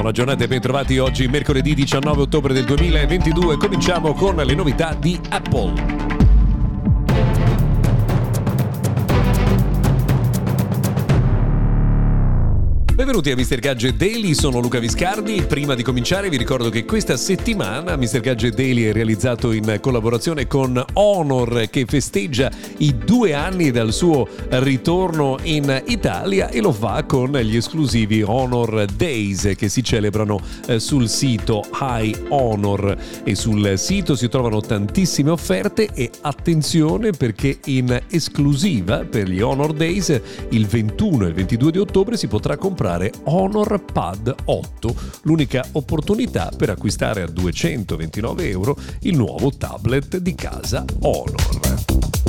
Buona giornata e bentrovati oggi mercoledì 19 ottobre del 2022. Cominciamo con le novità di Apple. Benvenuti a Mr. Gadget Daily, sono Luca Viscardi. Prima di cominciare vi ricordo che questa settimana Mr. Gadget Daily è realizzato in collaborazione con Honor che festeggia i due anni dal suo ritorno in Italia e lo fa con gli esclusivi Honor Days che si celebrano eh, sul sito High Honor e sul sito si trovano tantissime offerte e attenzione perché in esclusiva per gli Honor Days il 21 e il 22 di ottobre si potrà comprare comprare Honor Pad 8, l'unica opportunità per acquistare a 229 euro il nuovo tablet di casa Honor.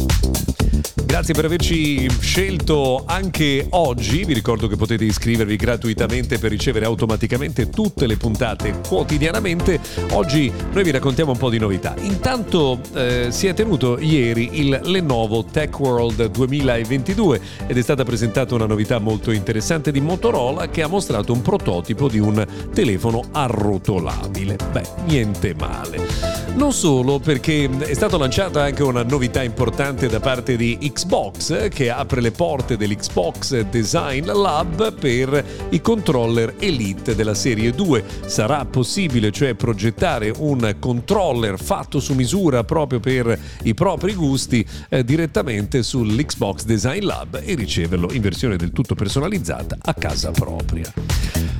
Grazie per averci scelto anche oggi. Vi ricordo che potete iscrivervi gratuitamente per ricevere automaticamente tutte le puntate quotidianamente. Oggi noi vi raccontiamo un po' di novità. Intanto eh, si è tenuto ieri il Lenovo Tech World 2022 ed è stata presentata una novità molto interessante di Motorola che ha mostrato un prototipo di un telefono arrotolabile. Beh, niente male. Non solo perché è stata lanciata anche una novità importante da parte di Xbox che apre le porte dell'Xbox Design Lab per i controller Elite della serie 2. Sarà possibile cioè progettare un controller fatto su misura proprio per i propri gusti eh, direttamente sull'Xbox Design Lab e riceverlo in versione del tutto personalizzata a casa propria.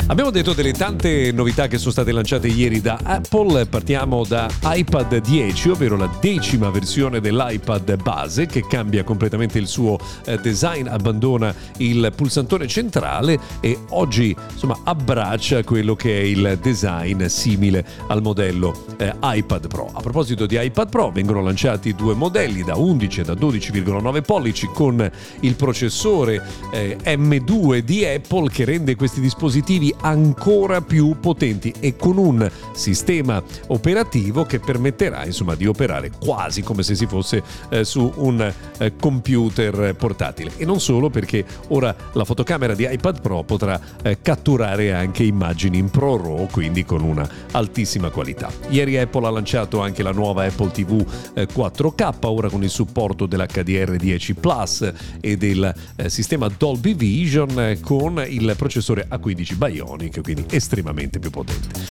Abbiamo detto delle tante novità che sono state lanciate ieri da Apple, partiamo da iPad 10, ovvero la decima versione dell'iPad base che cambia completamente il suo eh, design, abbandona il pulsantone centrale e oggi insomma abbraccia quello che è il design simile al modello eh, iPad Pro. A proposito di iPad Pro vengono lanciati due modelli da 11 e da 12,9 pollici con il processore eh, M2 di Apple che rende questi dispositivi ancora più potenti e con un sistema operativo che permetterà insomma di operare quasi come se si fosse eh, su un eh, computer portatile e non solo perché ora la fotocamera di iPad Pro potrà eh, catturare anche immagini in ProRAW quindi con una altissima qualità. Ieri Apple ha lanciato anche la nuova Apple TV 4K eh, ora con il supporto dell'HDR10 Plus e del eh, sistema Dolby Vision eh, con il processore A15 Bionic Bionic, quindi estremamente più potente.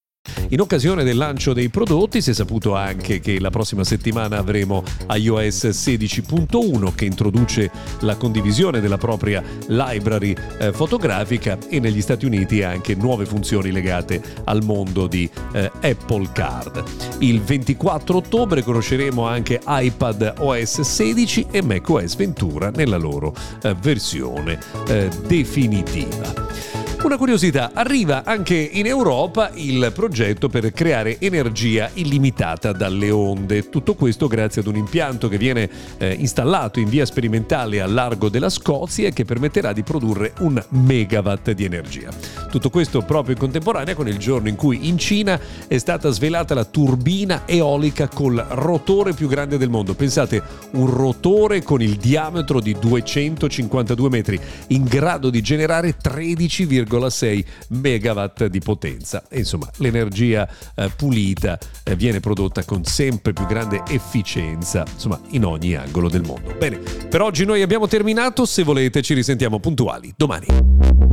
In occasione del lancio dei prodotti si è saputo anche che la prossima settimana avremo iOS 16.1 che introduce la condivisione della propria library eh, fotografica e negli Stati Uniti anche nuove funzioni legate al mondo di eh, Apple Card. Il 24 ottobre conosceremo anche iPad OS 16 e macOS Ventura nella loro eh, versione eh, definitiva. Una curiosità, arriva anche in Europa il progetto per creare energia illimitata dalle onde. Tutto questo grazie ad un impianto che viene eh, installato in via sperimentale al largo della Scozia e che permetterà di produrre un megawatt di energia. Tutto questo proprio in contemporanea con il giorno in cui in Cina è stata svelata la turbina eolica col rotore più grande del mondo. Pensate, un rotore con il diametro di 252 metri, in grado di generare 13, 1,6 megawatt di potenza. E insomma, l'energia eh, pulita eh, viene prodotta con sempre più grande efficienza, insomma, in ogni angolo del mondo. Bene, per oggi noi abbiamo terminato, se volete ci risentiamo puntuali domani.